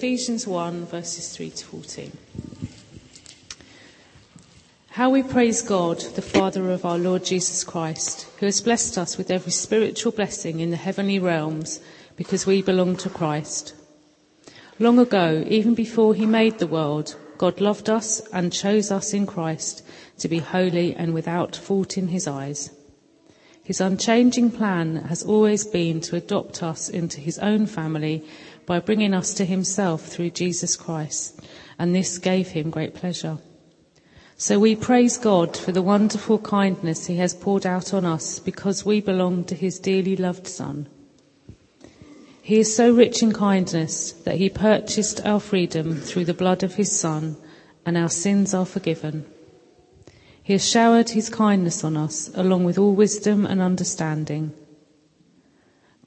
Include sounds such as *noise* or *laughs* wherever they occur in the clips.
Ephesians 1, verses 3 to 14. How we praise God, the Father of our Lord Jesus Christ, who has blessed us with every spiritual blessing in the heavenly realms because we belong to Christ. Long ago, even before he made the world, God loved us and chose us in Christ to be holy and without fault in his eyes. His unchanging plan has always been to adopt us into his own family by bringing us to himself through Jesus Christ, and this gave him great pleasure. So we praise God for the wonderful kindness he has poured out on us because we belong to his dearly loved Son. He is so rich in kindness that he purchased our freedom through the blood of his Son, and our sins are forgiven. He has showered his kindness on us, along with all wisdom and understanding.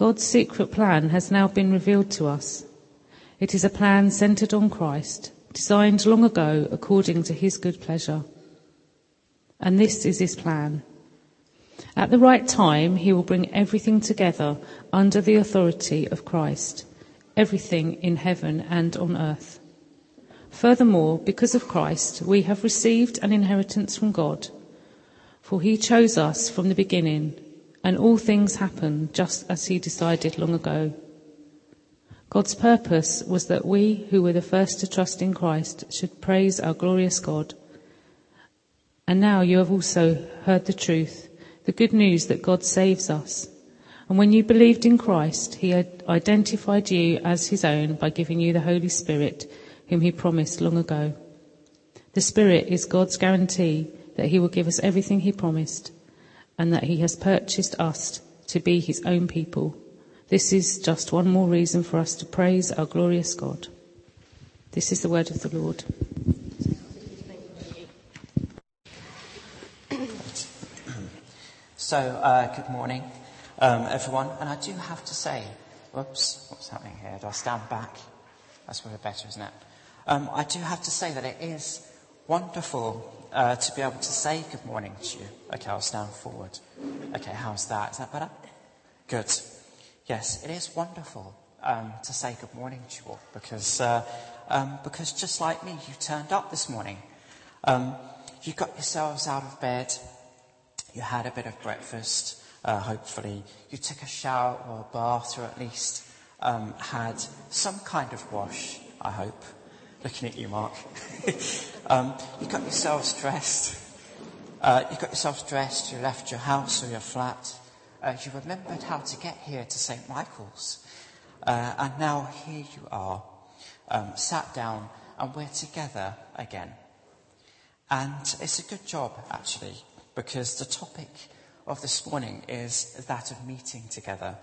God's secret plan has now been revealed to us. It is a plan centered on Christ, designed long ago according to his good pleasure. And this is his plan. At the right time, he will bring everything together under the authority of Christ, everything in heaven and on earth. Furthermore, because of Christ, we have received an inheritance from God. For he chose us from the beginning, and all things happen just as he decided long ago. God's purpose was that we, who were the first to trust in Christ, should praise our glorious God. And now you have also heard the truth, the good news that God saves us. And when you believed in Christ, he identified you as his own by giving you the Holy Spirit, whom he promised long ago. The Spirit is God's guarantee that he will give us everything he promised and that he has purchased us to be his own people this is just one more reason for us to praise our glorious God. This is the word of the Lord. So, uh, good morning, um, everyone. And I do have to say, whoops, what's happening here? Do I stand back? That's probably better, isn't it? Um, I do have to say that it is wonderful uh, to be able to say good morning to you. Okay, I'll stand forward. Okay, how's that? Is that better? Good. Yes, it is wonderful um, to say good morning to you all because, uh, um, because just like me, you turned up this morning. Um, you got yourselves out of bed, you had a bit of breakfast, uh, hopefully, you took a shower or a bath, or at least um, had some kind of wash, I hope. Looking at you, Mark. *laughs* Um, you got yourselves dressed. Uh, you got yourselves dressed, you left your house or your flat uh, you remembered how to get here to St. Michael's. Uh, and now here you are, um, sat down, and we're together again. And it's a good job, actually, because the topic of this morning is that of meeting together.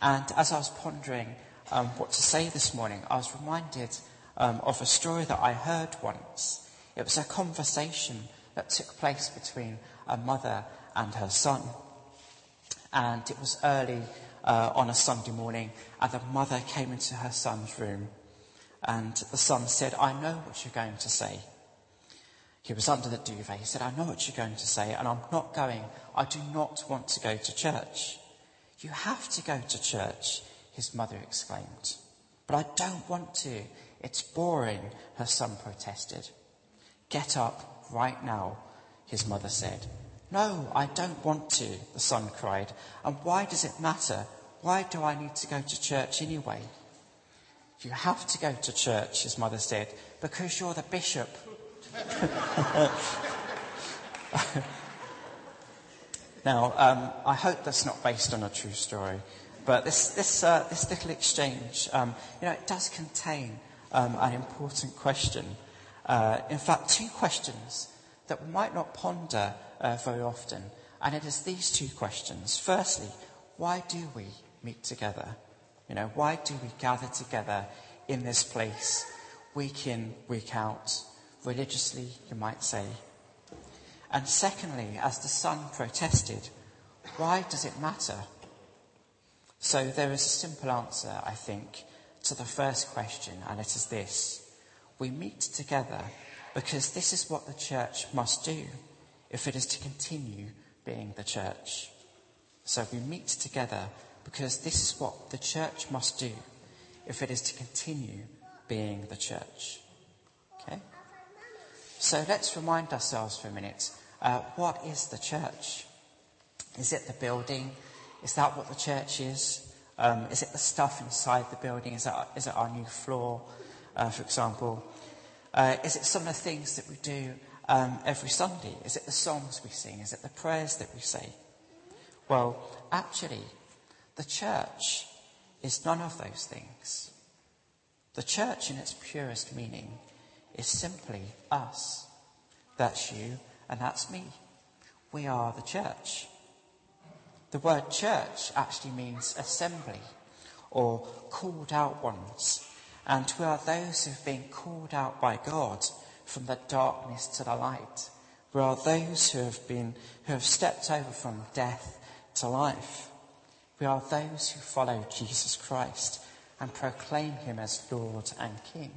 And as I was pondering um, what to say this morning, I was reminded um, of a story that I heard once. It was a conversation that took place between a mother and her son and it was early uh, on a Sunday morning, and the mother came into her son's room, and the son said, I know what you're going to say. He was under the duvet. He said, I know what you're going to say, and I'm not going. I do not want to go to church. You have to go to church, his mother exclaimed. But I don't want to. It's boring, her son protested. Get up right now, his mother said. No, I don't want to, the son cried. And why does it matter? Why do I need to go to church anyway? You have to go to church, his mother said, because you're the bishop. *laughs* now, um, I hope that's not based on a true story, but this, this, uh, this little exchange, um, you know, it does contain um, an important question. Uh, in fact, two questions that we might not ponder uh, very often. And it is these two questions. Firstly, why do we meet together? You know, why do we gather together in this place week in, week out, religiously, you might say? And secondly, as the son protested, why does it matter? So there is a simple answer, I think, to the first question, and it is this. We meet together because this is what the church must do if it is to continue being the church. So we meet together because this is what the church must do if it is to continue being the church. Okay? So let's remind ourselves for a minute uh, what is the church? Is it the building? Is that what the church is? Um, is it the stuff inside the building? Is, that, is it our new floor, uh, for example? Uh, is it some of the things that we do um, every Sunday? Is it the songs we sing? Is it the prayers that we say? Well, actually, the church is none of those things. The church, in its purest meaning, is simply us. That's you and that's me. We are the church. The word church actually means assembly or called out ones. And we are those who've been called out by God from the darkness to the light. We are those who have been, who have stepped over from death to life. We are those who follow Jesus Christ and proclaim him as Lord and King.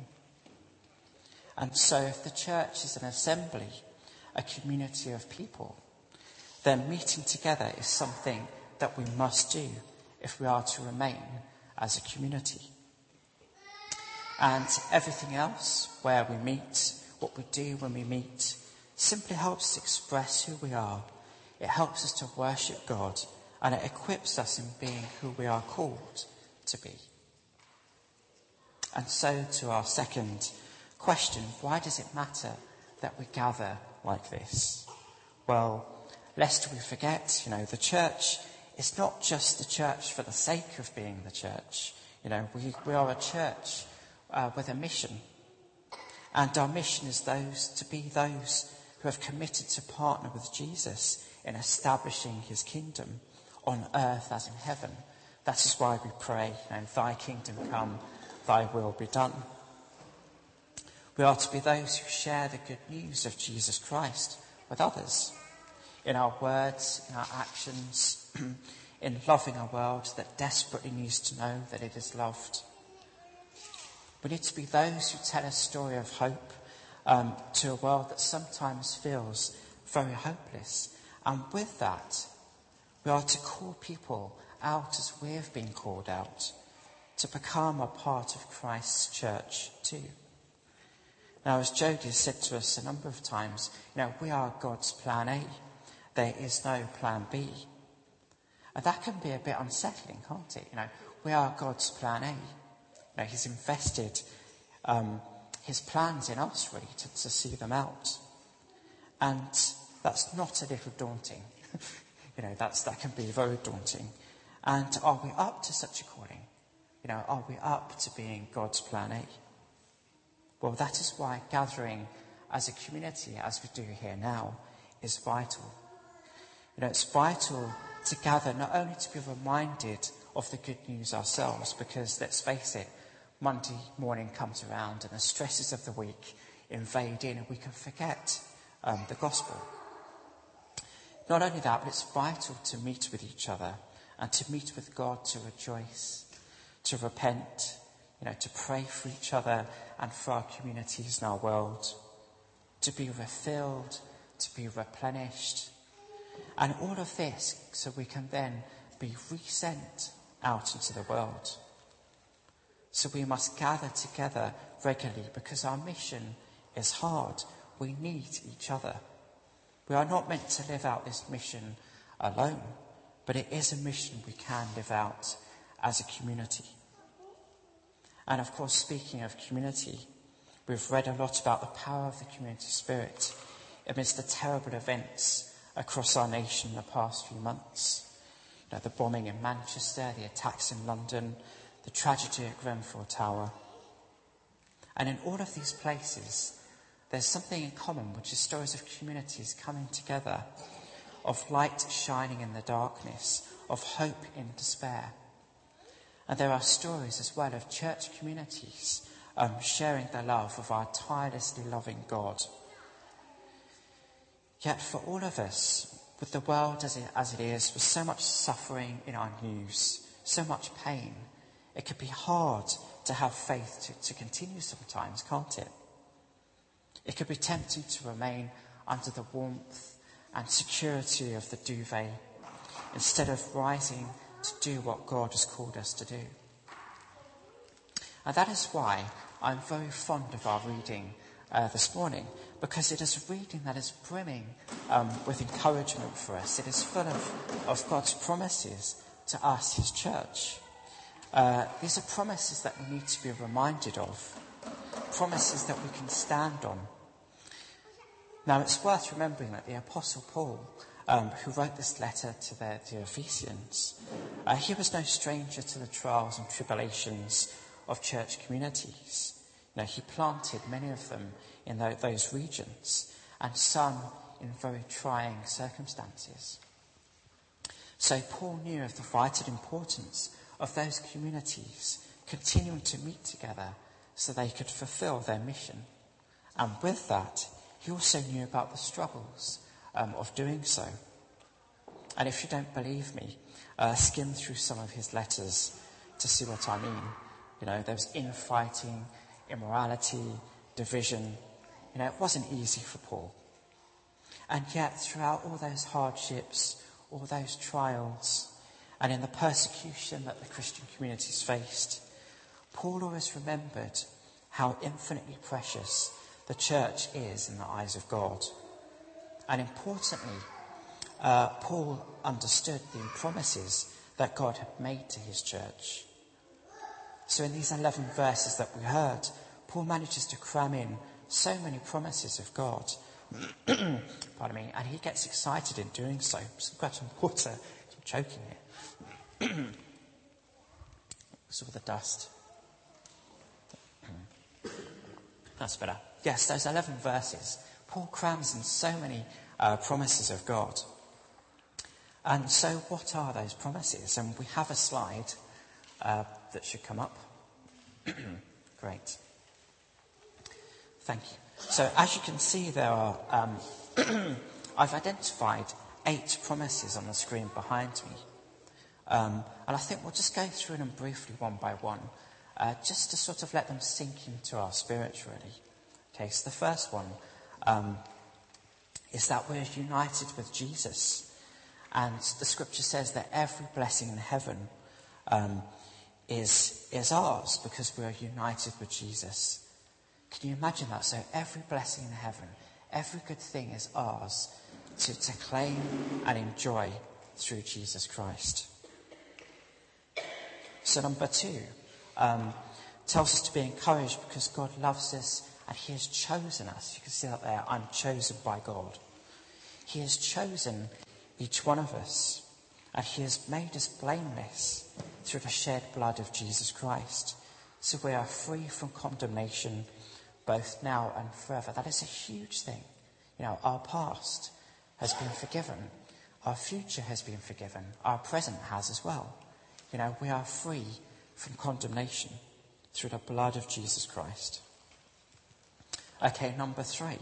And so if the church is an assembly, a community of people, then meeting together is something that we must do if we are to remain as a community. And everything else, where we meet, what we do when we meet, simply helps to express who we are. It helps us to worship God and it equips us in being who we are called to be. And so to our second question, why does it matter that we gather like this? Well, lest we forget, you know, the church is not just the church for the sake of being the church. You know, we, we are a church uh, with a mission. And our mission is those to be those who have committed to partner with Jesus in establishing his kingdom on earth as in heaven. That is why we pray, you know, thy kingdom come, thy will be done. We are to be those who share the good news of Jesus Christ with others in our words, in our actions, *clears throat* in loving a world that desperately needs to know that it is loved. We need to be those who tell a story of hope um, to a world that sometimes feels very hopeless. And with that, we are to call people out as we have been called out, to become a part of Christ's church too. Now, as Jody has said to us a number of times, you know, we are God's plan A. There is no plan B. And that can be a bit unsettling, can't it? You know, we are God's plan A. You know, He's invested um, His plans in us, really, to, to see them out. And that's not a little daunting. *laughs* you know, that's, that can be very daunting. And are we up to such a calling? You know, are we up to being God's plan A? Well, that is why gathering as a community, as we do here now, is vital. You know, it's vital to gather not only to be reminded of the good news ourselves, because let's face it, Monday morning comes around and the stresses of the week invade in and we can forget um, the gospel. Not only that, but it's vital to meet with each other and to meet with God to rejoice, to repent, you know, to pray for each other and for our communities and our world, to be refilled, to be replenished, and all of this so we can then be resent out into the world. So we must gather together regularly because our mission is hard. We need each other. We are not meant to live out this mission alone, but it is a mission we can live out as a community. And of course, speaking of community, we've read a lot about the power of the community spirit amidst the terrible events across our nation in the past few months. You know, the bombing in Manchester, the attacks in London, the tragedy at Grenfell Tower. And in all of these places, there's something in common, which is stories of communities coming together, of light shining in the darkness, of hope in despair. And there are stories as well of church communities um, sharing the love of our tirelessly loving God. Yet for all of us, with the world as it, as it is, with so much suffering in our news, so much pain, it can be hard to have faith to, to continue sometimes, can't it? It could be tempting to remain under the warmth and security of the duvet instead of rising to do what God has called us to do. And that is why I'm very fond of our reading uh, this morning because it is a reading that is brimming um, with encouragement for us. It is full of, of God's promises to us, His church. Uh, these are promises that we need to be reminded of, promises that we can stand on. Now, it's worth remembering that the Apostle Paul, um, who wrote this letter to the, the Ephesians, uh, he was no stranger to the trials and tribulations of church communities. He planted many of them in those regions, and some in very trying circumstances. So Paul knew of the vital importance of those communities continuing to meet together so they could fulfill their mission. And with that, he also knew about the struggles um, of doing so. And if you don't believe me, uh, skim through some of his letters to see what I mean. You know, there was infighting, immorality, division. You know, it wasn't easy for Paul. And yet, throughout all those hardships, all those trials, and in the persecution that the Christian communities faced, Paul always remembered how infinitely precious the church is in the eyes of God. And importantly, uh, Paul understood the promises that God had made to his church. So in these 11 verses that we heard, Paul manages to cram in so many promises of God. *clears throat* Pardon me. And he gets excited in doing so. So I've got some water. I'm choking here. *clears throat* all the dust. *clears throat* That's better. Yes, those 11 verses. Paul crams in so many uh, promises of God. And so, what are those promises? And we have a slide uh, that should come up. *clears throat* Great. Thank you. So, as you can see, there are. Um, *clears throat* I've identified eight promises on the screen behind me. Um, and I think we'll just go through them briefly one by one, uh, just to sort of let them sink into our spirit, really. Okay, so the first one um, is that we're united with Jesus. And the scripture says that every blessing in heaven um, is, is ours because we are united with Jesus. Can you imagine that? So every blessing in heaven, every good thing is ours to, to claim and enjoy through Jesus Christ. So number two um, tells us to be encouraged because God loves us and He has chosen us. You can see that there. I'm chosen by God. He has chosen each one of us, and He has made us blameless through the shed blood of Jesus Christ. So we are free from condemnation both now and forever. That is a huge thing. You know, our past has been forgiven. Our future has been forgiven. Our present has as well. You know, we are free from condemnation through the blood of Jesus Christ. Okay, number three.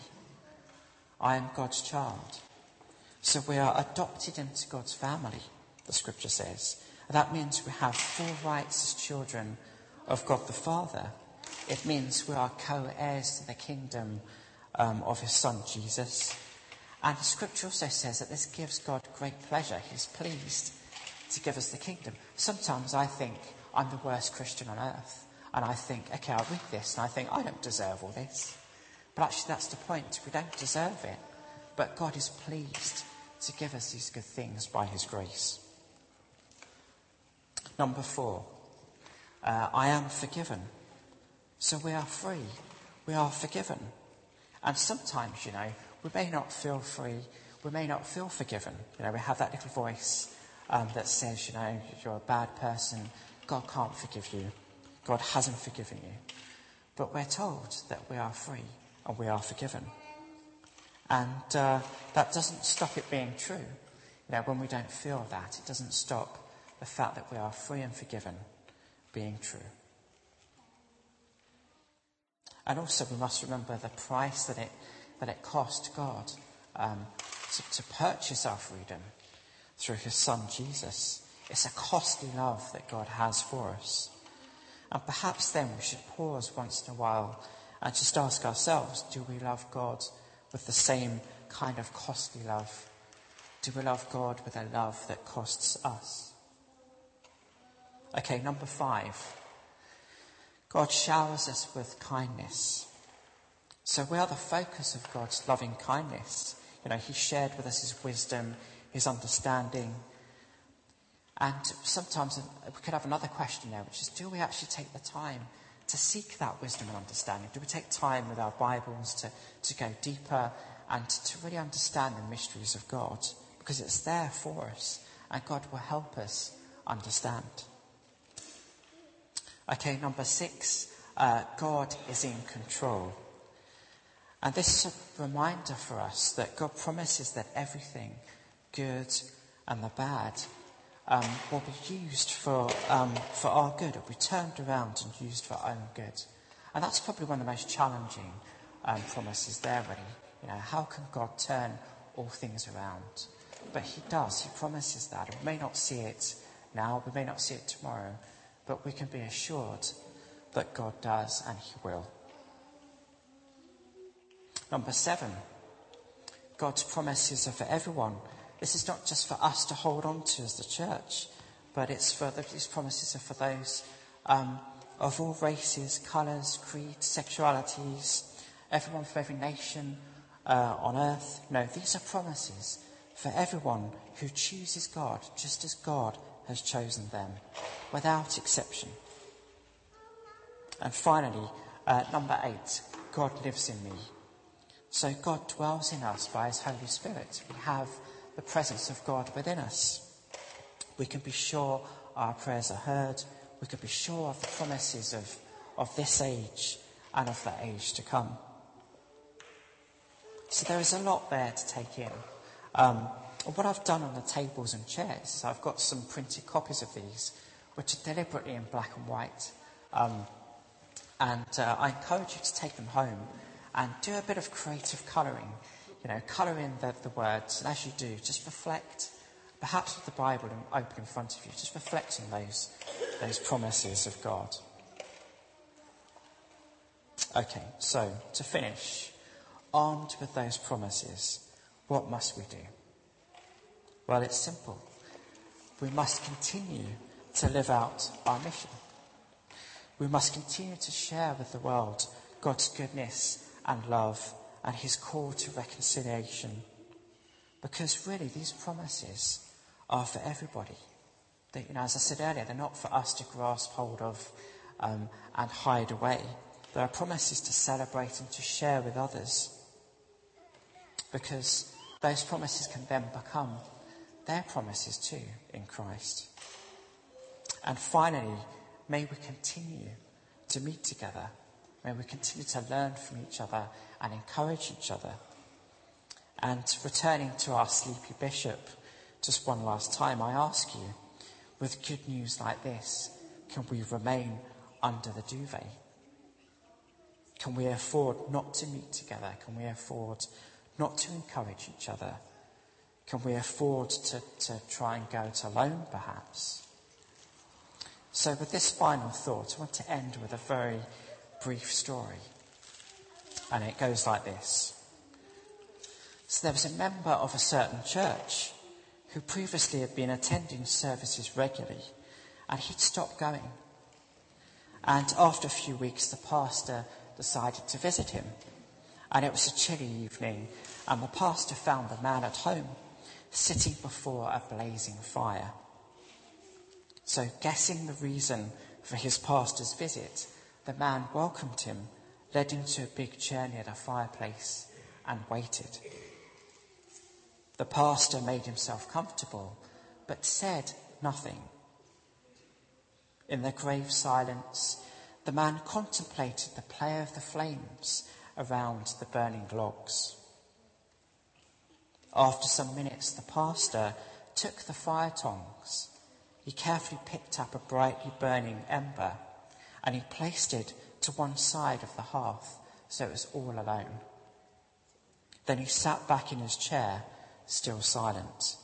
I am God's child. So we are adopted into God's family, the scripture says. That means we have full rights as children of God the Father. It means we are co heirs to the kingdom um, of his Son, Jesus. And the scripture also says that this gives God great pleasure. He's pleased to give us the kingdom. Sometimes I think I'm the worst Christian on earth. And I think, okay, I'll read this and I think I don't deserve all this. But actually, that's the point. We don't deserve it. But God is pleased to give us these good things by His grace. Number four, uh, I am forgiven. So we are free. We are forgiven. And sometimes, you know, we may not feel free. We may not feel forgiven. You know, we have that little voice um, that says, you know, you're a bad person. God can't forgive you. God hasn't forgiven you. But we're told that we are free and we are forgiven. And uh, that doesn't stop it being true. You know, when we don't feel that, it doesn't stop the fact that we are free and forgiven being true. And also, we must remember the price that it, that it cost God um, to, to purchase our freedom through his son Jesus. It's a costly love that God has for us. And perhaps then we should pause once in a while and just ask ourselves do we love God with the same kind of costly love? Do we love God with a love that costs us? Okay, number five. God showers us with kindness. So we are the focus of God's loving kindness. You know, He shared with us His wisdom, His understanding. And sometimes we could have another question there, which is do we actually take the time to seek that wisdom and understanding? Do we take time with our Bibles to, to go deeper and to really understand the mysteries of God? Because it's there for us, and God will help us understand. Okay, number six, uh, God is in control. And this is a reminder for us that God promises that everything, good and the bad, um, will be used for, um, for our good. It'll be turned around and used for our own good. And that's probably one of the most challenging um, promises there, really. You know, how can God turn all things around? But He does. He promises that. We may not see it now, we may not see it tomorrow, but we can be assured that God does and He will. Number seven, God's promises are for everyone. This is not just for us to hold on to as the church, but it's for the, these promises are for those um, of all races, colours, creeds, sexualities, everyone from every nation uh, on earth. No, these are promises for everyone who chooses God, just as God has chosen them, without exception. And finally, uh, number eight, God lives in me. So God dwells in us by his Holy Spirit. We have the presence of God within us. We can be sure our prayers are heard. We can be sure of the promises of, of this age and of the age to come. So there is a lot there to take in. Um, what I've done on the tables and chairs, is I've got some printed copies of these, which are deliberately in black and white. Um, and uh, I encourage you to take them home and do a bit of creative colouring. You know, colour in the, the words, and as you do, just reflect, perhaps with the Bible open in front of you, just reflect on those, those promises of God. Okay, so to finish, armed with those promises, what must we do? Well, it's simple. We must continue to live out our mission. We must continue to share with the world God's goodness and love and his call to reconciliation. Because really, these promises are for everybody. They, you know, as I said earlier, they're not for us to grasp hold of um, and hide away. They are promises to celebrate and to share with others. Because those promises can then become their promises too in Christ. And finally, May we continue to meet together. May we continue to learn from each other and encourage each other. And returning to our sleepy bishop, just one last time, I ask you, with good news like this, can we remain under the duvet? Can we afford not to meet together? Can we afford not to encourage each other? Can we afford to, to try and go it alone, perhaps? So, with this final thought, I want to end with a very brief story. And it goes like this. So, there was a member of a certain church who previously had been attending services regularly, and he'd stopped going. And after a few weeks, the pastor decided to visit him. And it was a chilly evening, and the pastor found the man at home, sitting before a blazing fire. So, guessing the reason for his pastor's visit, the man welcomed him, led him to a big chair near the fireplace, and waited. The pastor made himself comfortable, but said nothing. In the grave silence, the man contemplated the play of the flames around the burning logs. After some minutes, the pastor took the fire tongs he carefully picked up a brightly burning ember and he placed it to one side of the hearth so it was all alone. Then he sat back in his chair, still silent.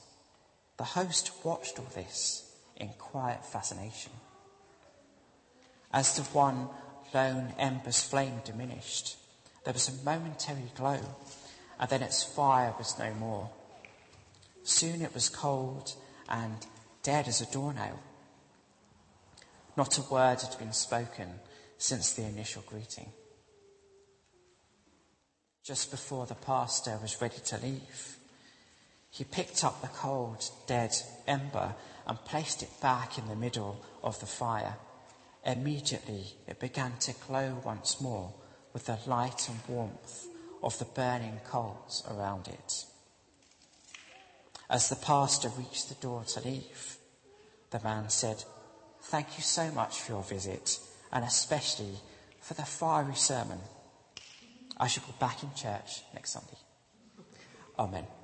The host watched all this in quiet fascination. As the one lone ember's flame diminished, there was a momentary glow, and then its fire was no more. Soon it was cold and dead as a doornail. Not a word had been spoken, since the initial greeting. Just before the pastor was ready to leave, he picked up the cold, dead ember and placed it back in the middle of the fire. Immediately it began to glow once more with the light and warmth of the burning coals around it. As the pastor reached the door to leave, the man said, Thank you so much for your visit, and especially for the fiery sermon. I shall be back in church next Sunday. Amen.